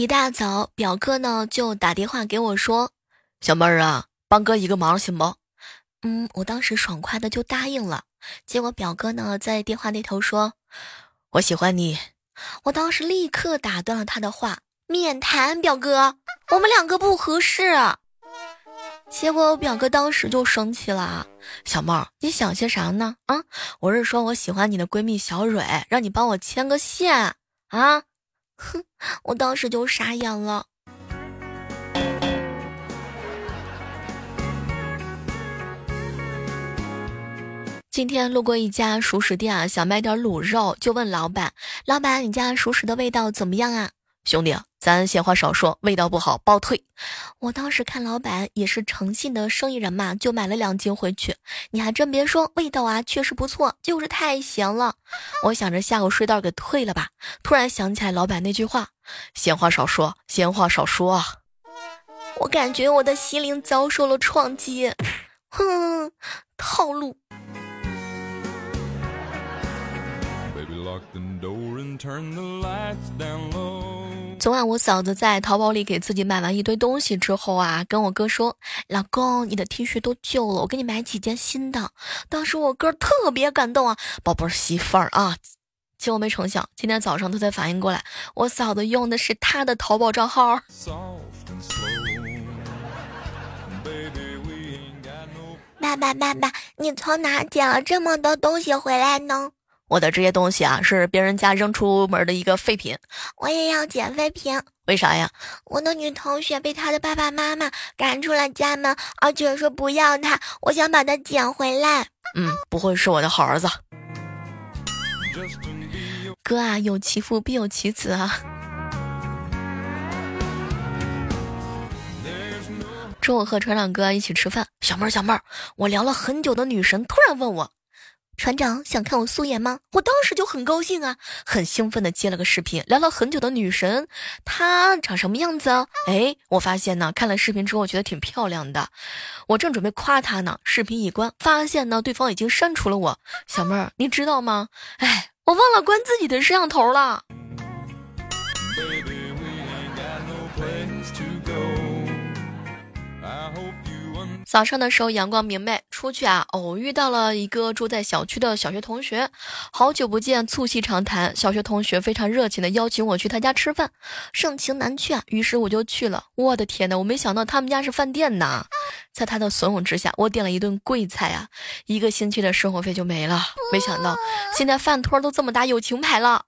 一大早，表哥呢就打电话给我说：“小妹儿啊，帮哥一个忙行不？”嗯，我当时爽快的就答应了。结果表哥呢在电话那头说：“我喜欢你。”我当时立刻打断了他的话：“免谈，表哥，我们两个不合适。”结果我表哥当时就生气了：“小妹儿，你想些啥呢？啊，我是说我喜欢你的闺蜜小蕊，让你帮我牵个线啊！”哼，我当时就傻眼了。今天路过一家熟食店啊，想买点卤肉，就问老板：“老板，你家熟食的味道怎么样啊？”兄弟，咱闲话少说，味道不好包退。我当时看老板也是诚信的生意人嘛，就买了两斤回去。你还真别说，味道啊确实不错，就是太咸了。我想着下午睡袋给退了吧，突然想起来老板那句话：闲话少说，闲话少说啊。我感觉我的心灵遭受了创击，哼，套路。昨晚我嫂子在淘宝里给自己买完一堆东西之后啊，跟我哥说：“老公，你的 T 恤都旧了，我给你买几件新的。”当时我哥特别感动啊，宝贝儿媳妇儿啊。结果没成想，今天早上他才反应过来，我嫂子用的是他的淘宝账号。爸爸爸爸，你从哪捡了这么多东西回来呢？我的这些东西啊，是别人家扔出门的一个废品。我也要捡废品，为啥呀？我的女同学被她的爸爸妈妈赶出了家门，而且说不要她，我想把她捡回来。嗯，不会是我的好儿子。哥啊，有其父必有其子啊。中午和船长哥一起吃饭，小妹儿小妹儿，我聊了很久的女神突然问我。船长想看我素颜吗？我当时就很高兴啊，很兴奋的接了个视频，聊了很久的女神，她长什么样子？哎，我发现呢，看了视频之后觉得挺漂亮的，我正准备夸她呢，视频一关，发现呢对方已经删除了我。小妹儿，你知道吗？哎，我忘了关自己的摄像头了。早上的时候阳光明媚，出去啊偶遇到了一个住在小区的小学同学，好久不见，促膝长谈。小学同学非常热情的邀请我去他家吃饭，盛情难却啊，于是我就去了。我的天呐，我没想到他们家是饭店呐！在他的怂恿之下，我点了一顿贵菜啊，一个星期的生活费就没了。没想到现在饭托都这么大友情牌了。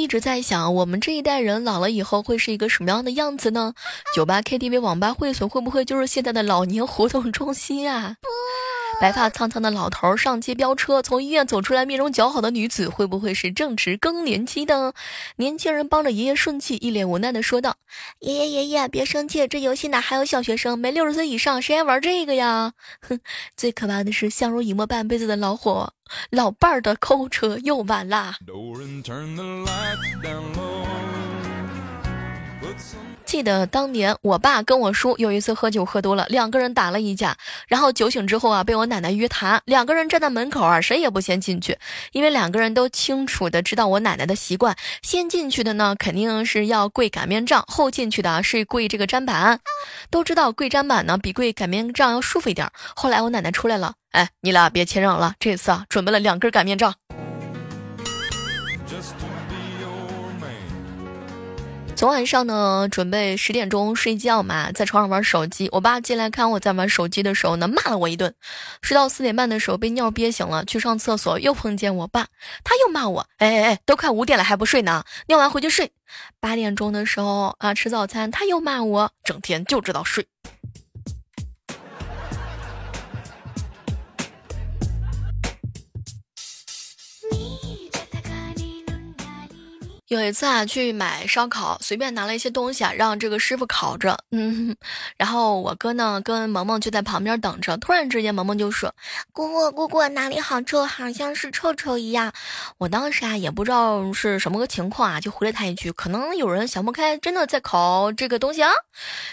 一直在想，我们这一代人老了以后会是一个什么样的样子呢？酒吧、KTV、网吧、会所会不会就是现在的老年活动中心啊？白发苍苍的老头上街飙车，从医院走出来，面容姣好的女子会不会是正值更年期的年轻人？帮着爷爷顺气，一脸无奈的说道：“爷爷爷爷，别生气，这游戏哪还有小学生？没六十岁以上，谁还玩这个呀？” 哼，最可怕的是相濡以沫半辈子的老伙老伴儿的扣车又完啦。记得当年我爸跟我叔有一次喝酒喝多了，两个人打了一架，然后酒醒之后啊，被我奶奶约谈，两个人站在门口啊，谁也不先进去，因为两个人都清楚的知道我奶奶的习惯，先进去的呢肯定是要跪擀面杖，后进去的是跪这个砧板，都知道跪砧板呢比跪擀面杖要舒服一点。后来我奶奶出来了，哎，你俩别谦让了，这次啊准备了两根擀面杖。昨晚上呢，准备十点钟睡觉嘛，在床上玩手机。我爸进来看我在玩手机的时候呢，骂了我一顿。睡到四点半的时候被尿憋醒了，去上厕所又碰见我爸，他又骂我：“哎哎哎，都快五点了还不睡呢，尿完回去睡。”八点钟的时候啊，吃早餐他又骂我，整天就知道睡。有一次啊，去买烧烤，随便拿了一些东西啊，让这个师傅烤着。嗯，然后我哥呢跟萌萌就在旁边等着。突然之间，萌萌就说：“姑姑，姑姑，哪里好臭？好像是臭臭一样。”我当时啊也不知道是什么个情况啊，就回了他一句：“可能有人想不开，真的在烤这个东西啊。”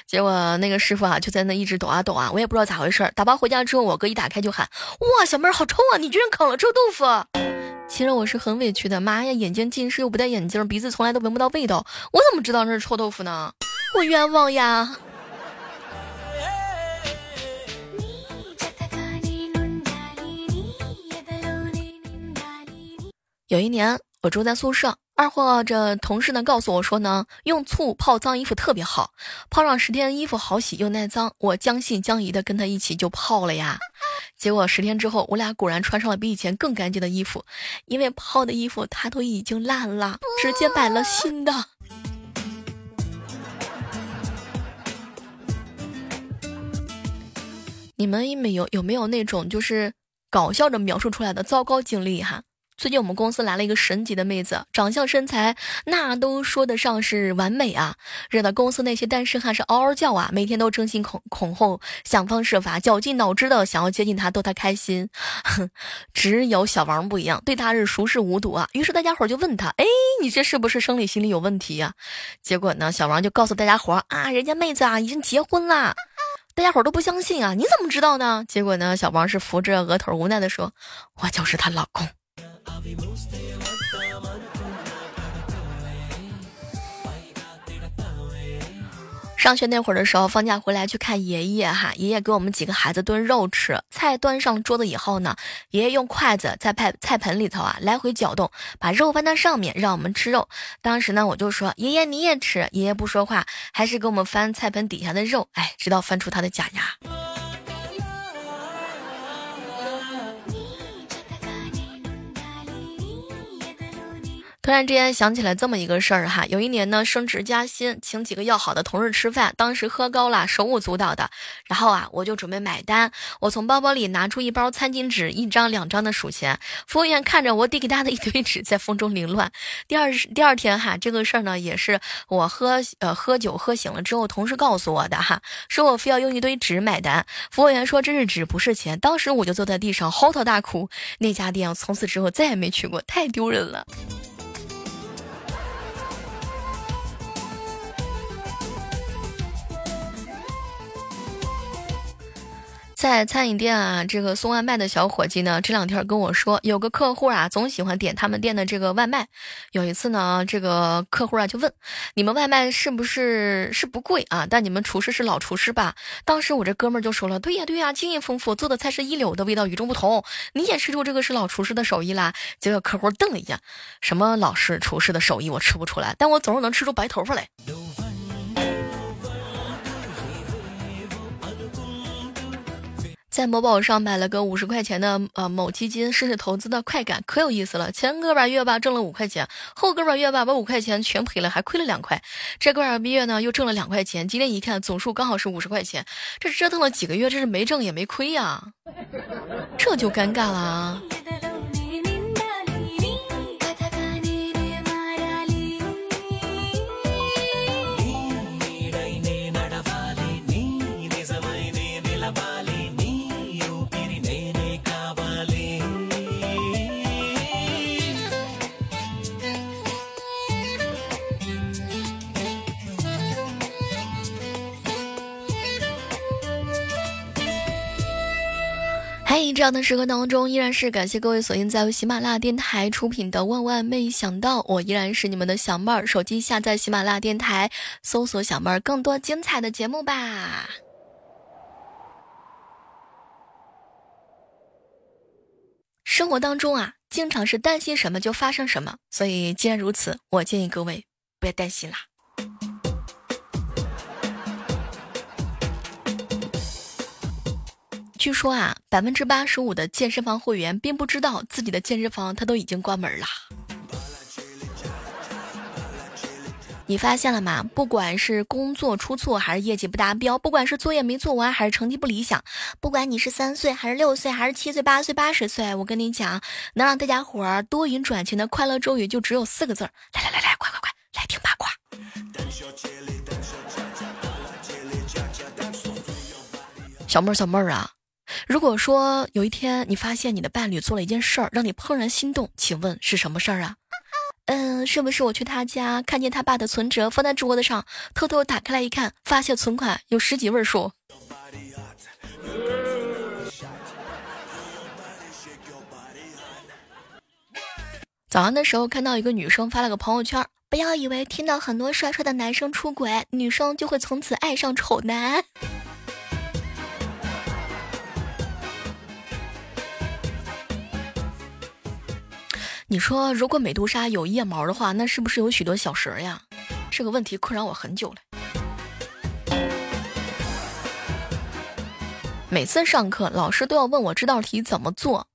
结果那个师傅啊就在那一直抖啊抖啊，我也不知道咋回事。打包回家之后，我哥一打开就喊：“哇，小妹儿好臭啊！你居然烤了臭豆腐！”其实我是很委屈的，妈呀，眼睛近视又不戴眼镜，鼻子从来都闻不到味道，我怎么知道那是臭豆腐呢？我冤枉呀！有一年，我住在宿舍，二货这同事呢告诉我说呢，用醋泡脏衣服特别好，泡上十天衣服好洗又耐脏。我将信将疑的跟他一起就泡了呀。结果十天之后，我俩果然穿上了比以前更干净的衣服，因为泡的衣服它都已经烂了，直接买了新的。你们有没有有没有那种就是搞笑着描述出来的糟糕经历哈？最近我们公司来了一个神级的妹子，长相身材那都说得上是完美啊，惹得公司那些单身汉是嗷嗷叫啊，每天都争先恐恐后，想方设法，绞尽脑汁的想要接近她，逗她开心。哼，只有小王不一样，对她是熟视无睹啊。于是大家伙就问他，哎，你这是不是生理心理有问题呀？结果呢，小王就告诉大家伙啊，人家妹子啊已经结婚了。大家伙都不相信啊，你怎么知道呢？结果呢，小王是扶着额头无奈的说，我就是她老公。上学那会儿的时候，放假回来去看爷爷哈，爷爷给我们几个孩子炖肉吃。菜端上桌子以后呢，爷爷用筷子在菜菜盆里头啊来回搅动，把肉翻到上面，让我们吃肉。当时呢，我就说爷爷你也吃，爷爷不说话，还是给我们翻菜盆底下的肉，哎，直到翻出他的假牙。突然之间想起来这么一个事儿哈，有一年呢升职加薪，请几个要好的同事吃饭，当时喝高了，手舞足蹈的，然后啊我就准备买单，我从包包里拿出一包餐巾纸，一张两张的数钱，服务员看着我递给他的一堆纸在风中凌乱。第二第二天哈，这个事儿呢也是我喝呃喝酒喝醒了之后，同事告诉我的哈，说我非要用一堆纸买单，服务员说这是纸不是钱，当时我就坐在地上嚎啕大哭，那家店从此之后再也没去过，太丢人了。在餐饮店啊，这个送外卖的小伙计呢，这两天跟我说，有个客户啊，总喜欢点他们店的这个外卖。有一次呢，这个客户啊就问：“你们外卖是不是是不贵啊？但你们厨师是老厨师吧？”当时我这哥们儿就说了：“对呀对呀，经验丰富，做的菜是一流的，味道与众不同。你也吃出这个是老厨师的手艺啦。”结果客户瞪了一眼：“什么老师厨师的手艺我吃不出来，但我总是能吃出白头发来。”在某宝上买了个五十块钱的呃某基金，试试投资的快感，可有意思了。前个把月吧挣了五块钱，后个把月吧把五块钱全赔了，还亏了两块。这个把月呢又挣了两块钱，今天一看总数刚好是五十块钱，这折腾了几个月，这是没挣也没亏呀，这就尴尬了。这样的时刻当中，依然是感谢各位锁定在喜马拉雅电台出品的《万万没想到》，我依然是你们的小妹儿。手机下载喜马拉雅电台，搜索“小妹儿”，更多精彩的节目吧。生活当中啊，经常是担心什么就发生什么，所以既然如此，我建议各位不要担心啦。据说啊，百分之八十五的健身房会员并不知道自己的健身房它都已经关门了。你发现了吗？不管是工作出错，还是业绩不达标，不管是作业没做完，还是成绩不理想，不管你是三岁，还是六岁，还是七岁、八岁、八十岁，我跟你讲，能让大家伙儿多赢赚钱的快乐咒语就只有四个字儿。来来来来，快快快，来听八卦。小妹儿，小妹儿啊！如果说有一天你发现你的伴侣做了一件事儿让你怦然心动，请问是什么事儿啊？嗯，是不是我去他家看见他爸的存折放在桌子上，偷偷打开来一看，发现存款有十几位数？早上的时候看到一个女生发了个朋友圈，不要以为听到很多帅帅的男生出轨，女生就会从此爱上丑男。你说，如果美杜莎有腋毛的话，那是不是有许多小蛇呀？这个问题困扰我很久了。每次上课，老师都要问我这道题怎么做，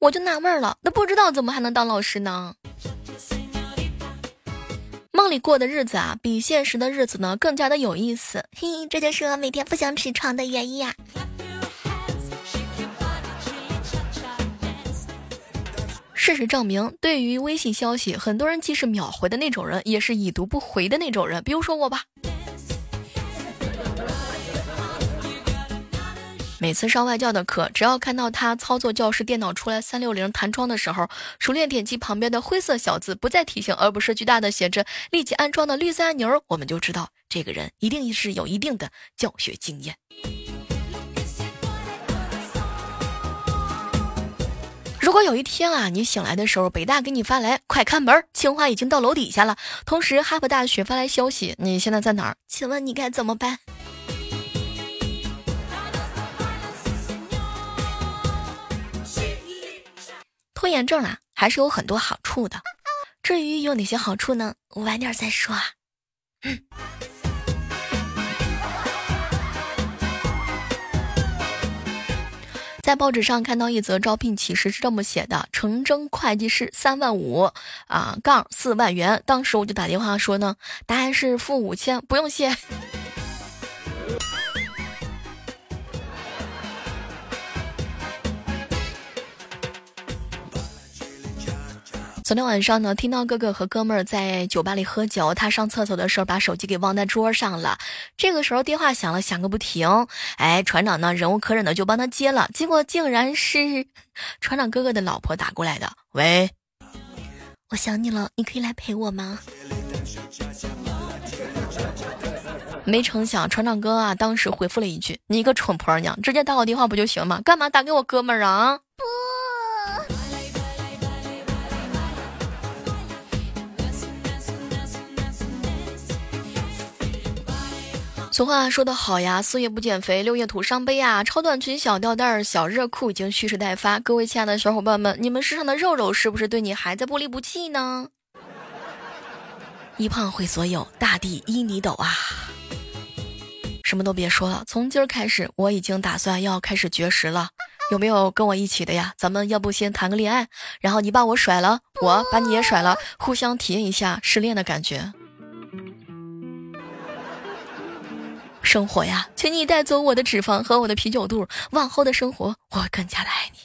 我就纳闷了，那不知道怎么还能当老师呢？梦里过的日子啊，比现实的日子呢更加的有意思。嘿，这就是我每天不想起床的原因啊。事实证明，对于微信消息，很多人既是秒回的那种人，也是已读不回的那种人。比如说我吧。每次上外教的课，只要看到他操作教室电脑出来三六零弹窗的时候，熟练点击旁边的灰色小字，不再提醒，而不是巨大的写着“立即安装”的绿色按钮，我们就知道这个人一定是有一定的教学经验。如果有一天啊，你醒来的时候，北大给你发来“快开门，清华已经到楼底下了”，同时哈佛大学发来消息，你现在在哪儿？请问你该怎么办？拖延症啊，还是有很多好处的。至于有哪些好处呢？我晚点再说啊。嗯。在报纸上看到一则招聘启事，是这么写的：成征会计师三万五啊，杠四万元。当时我就打电话说呢，答案是付五千，不用谢。昨天晚上呢，听到哥哥和哥们儿在酒吧里喝酒，他上厕所的时候把手机给忘在桌上了。这个时候电话响了，响个不停。哎，船长呢忍无可忍的就帮他接了，结果竟然是船长哥哥的老婆打过来的。喂，我想你了，你可以来陪我吗？没成想，船长哥啊，当时回复了一句：“你个蠢婆娘，直接打我电话不就行吗？干嘛打给我哥们儿啊？”不。俗话说得好呀，四月不减肥，六月徒伤悲啊！超短裙、小吊带儿、小热裤已经蓄势待发。各位亲爱的小伙伴们，你们身上的肉肉是不是对你还在不离不弃呢？一胖毁所有，大地依你抖啊！什么都别说了，从今儿开始，我已经打算要开始绝食了。有没有跟我一起的呀？咱们要不先谈个恋爱，然后你把我甩了，我把你也甩了，互相体验一下失恋的感觉。生活呀，请你带走我的脂肪和我的啤酒肚，往后的生活我更加的爱你。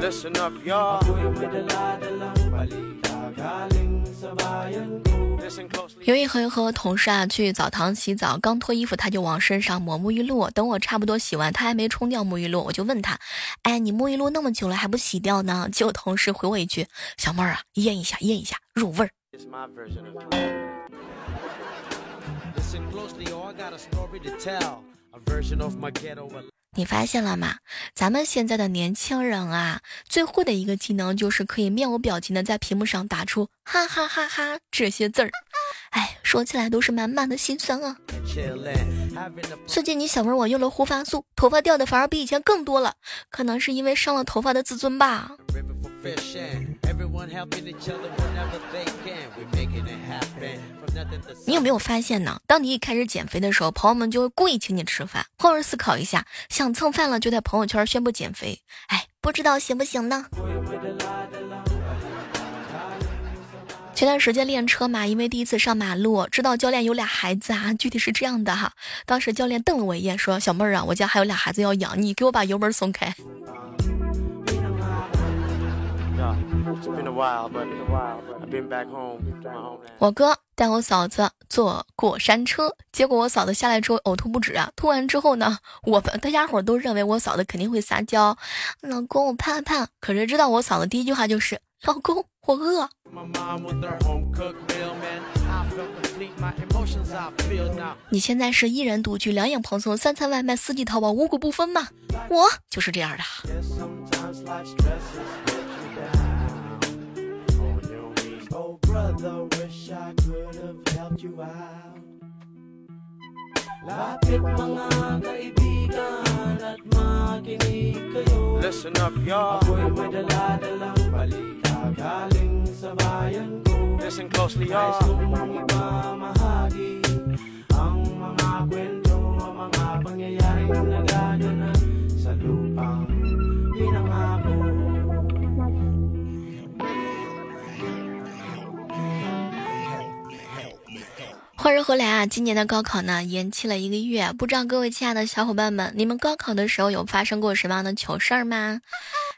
Listen up, y'all. 有一回和同事啊去澡堂洗澡，刚脱衣服他就往身上抹沐浴露。等我差不多洗完，他还没冲掉沐浴露，我就问他：“哎，你沐浴露那么久了还不洗掉呢？”结果同事回我一句：“小妹儿啊，腌一下，腌一下，入味儿。”你发现了吗？咱们现在的年轻人啊，最会的一个技能就是可以面无表情的在屏幕上打出哈哈哈哈这些字儿。哎，说起来都是满满的心酸啊。最近你小妹我用了护发素，头发掉的反而比以前更多了，可能是因为伤了头发的自尊吧。你有没有发现呢？当你一开始减肥的时候，朋友们就会故意请你吃饭。换位思考一下，想蹭饭了就在朋友圈宣布减肥，哎，不知道行不行呢？前段时间练车嘛，因为第一次上马路，知道教练有俩孩子啊。具体是这样的哈，当时教练瞪了我一眼，说：“小妹儿啊，我家还有俩孩子要养，你给我把油门松开。”我哥带我嫂子坐过山车，结果我嫂子下来之后呕吐不止啊！吐完之后呢，我们大家伙都认为我嫂子肯定会撒娇，老公我怕怕。可是知道我嫂子第一句话就是老公，我饿。你现在是一人独居，两眼蓬松，三餐外卖，四季淘宝，五谷不分吗？我就是这样的。Listen up, y'all. Ako'y may dala-dalang balita galing sa bayan ko. Listen closely, y'all. Nais kong ipamahagi ang mga kwento, ang mga pangyayaring nagaganap sa lupang 话说回来啊，今年的高考呢延期了一个月，不知道各位亲爱的小伙伴们，你们高考的时候有发生过什么样的糗事儿吗？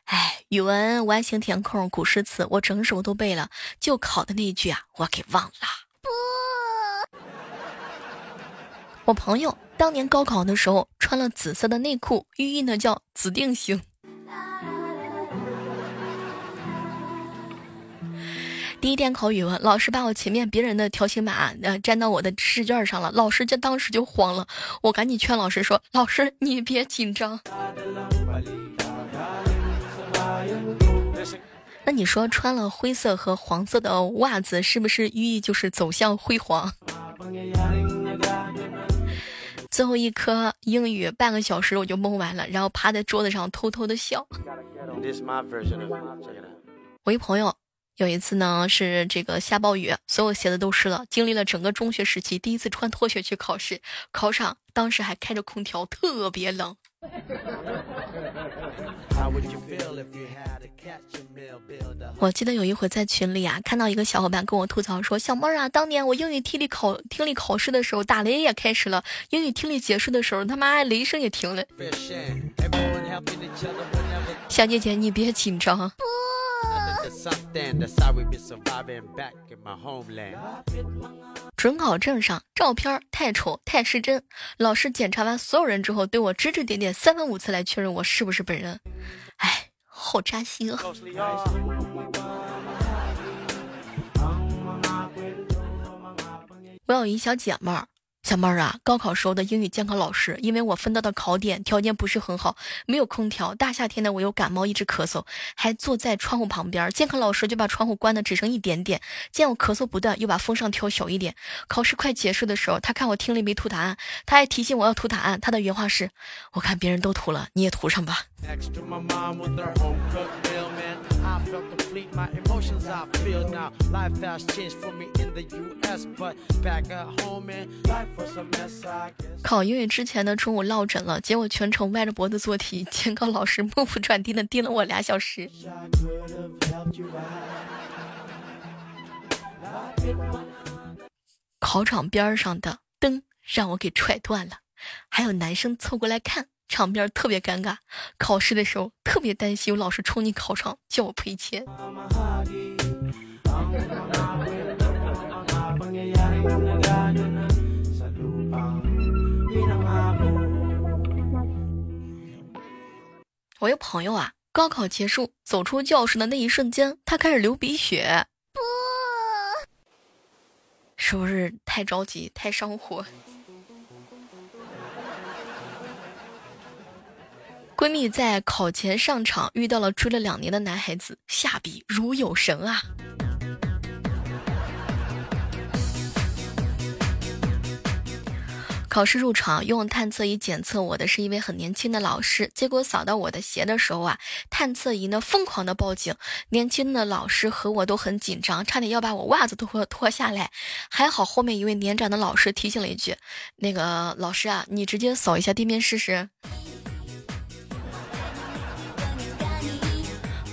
哎，语文完形填空、古诗词，我整首都背了，就考的那一句啊，我给忘了。不，我朋友当年高考的时候穿了紫色的内裤，寓意呢叫紫定型。第一天考语文，老师把我前面别人的条形码呃粘到我的试卷上了，老师就当时就慌了，我赶紧劝老师说：“老师你别紧张。”那你说穿了灰色和黄色的袜子，是不是寓意就是走向辉煌？最后一科英语半个小时我就蒙完了，然后趴在桌子上偷偷的笑。我一朋友。有一次呢，是这个下暴雨，所有鞋子都湿了。经历了整个中学时期，第一次穿拖鞋去考试，考场当时还开着空调，特别冷。我记得有一回在群里啊，看到一个小伙伴跟我吐槽说：“小妹儿啊，当年我英语听力考听力考试的时候，打雷也开始了；英语听力结束的时候，他妈雷声也停了。”小姐姐，你别紧张。准考证上照片太丑太失真，老师检查完所有人之后，对我指指点点三番五次来确认我是不是本人。哎，好扎心啊！我有一小姐妹儿。小妹儿啊，高考时候的英语监考老师，因为我分到的考点条件不是很好，没有空调，大夏天的我又感冒，一直咳嗽，还坐在窗户旁边，监考老师就把窗户关的只剩一点点，见我咳嗽不断，又把风扇调小一点。考试快结束的时候，他看我听力没涂答案，他还提醒我要涂答案。他的原话是：我看别人都涂了，你也涂上吧。考英语之前的中午落枕了，结果全程歪着脖子做题，监考老师目不转睛的盯了我俩小时。考场边上的灯让我给踹断了，还有男生凑过来看。场面特别尴尬，考试的时候特别担心有老师冲进考场叫我赔钱。我有朋友啊，高考结束走出教室的那一瞬间，他开始流鼻血，不，是不是太着急太上火？闺蜜在考前上场遇到了追了两年的男孩子，下笔如有神啊！考试入场用探测仪检测我的是一位很年轻的老师，结果扫到我的鞋的时候啊，探测仪呢疯狂的报警，年轻的老师和我都很紧张，差点要把我袜子都脱脱下来，还好后面一位年长的老师提醒了一句：“那个老师啊，你直接扫一下地面试试。”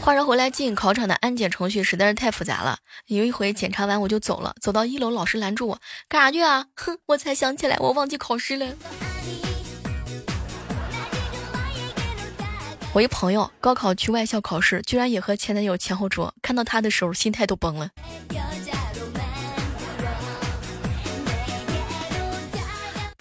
话说回来，进考场的安检程序实在是太复杂了。有一回检查完我就走了，走到一楼，老师拦住我，干啥去啊？哼，我才想起来我忘记考试了。我一朋友高考去外校考试，居然也和前男友前后桌，看到他的时候心态都崩了。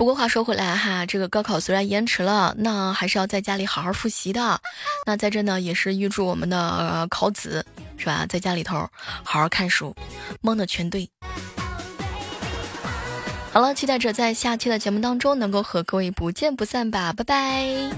不过话说回来哈，这个高考虽然延迟了，那还是要在家里好好复习的。那在这呢，也是预祝我们的考子是吧，在家里头好好看书，蒙的全对。好了，期待着在下期的节目当中能够和各位不见不散吧，拜拜。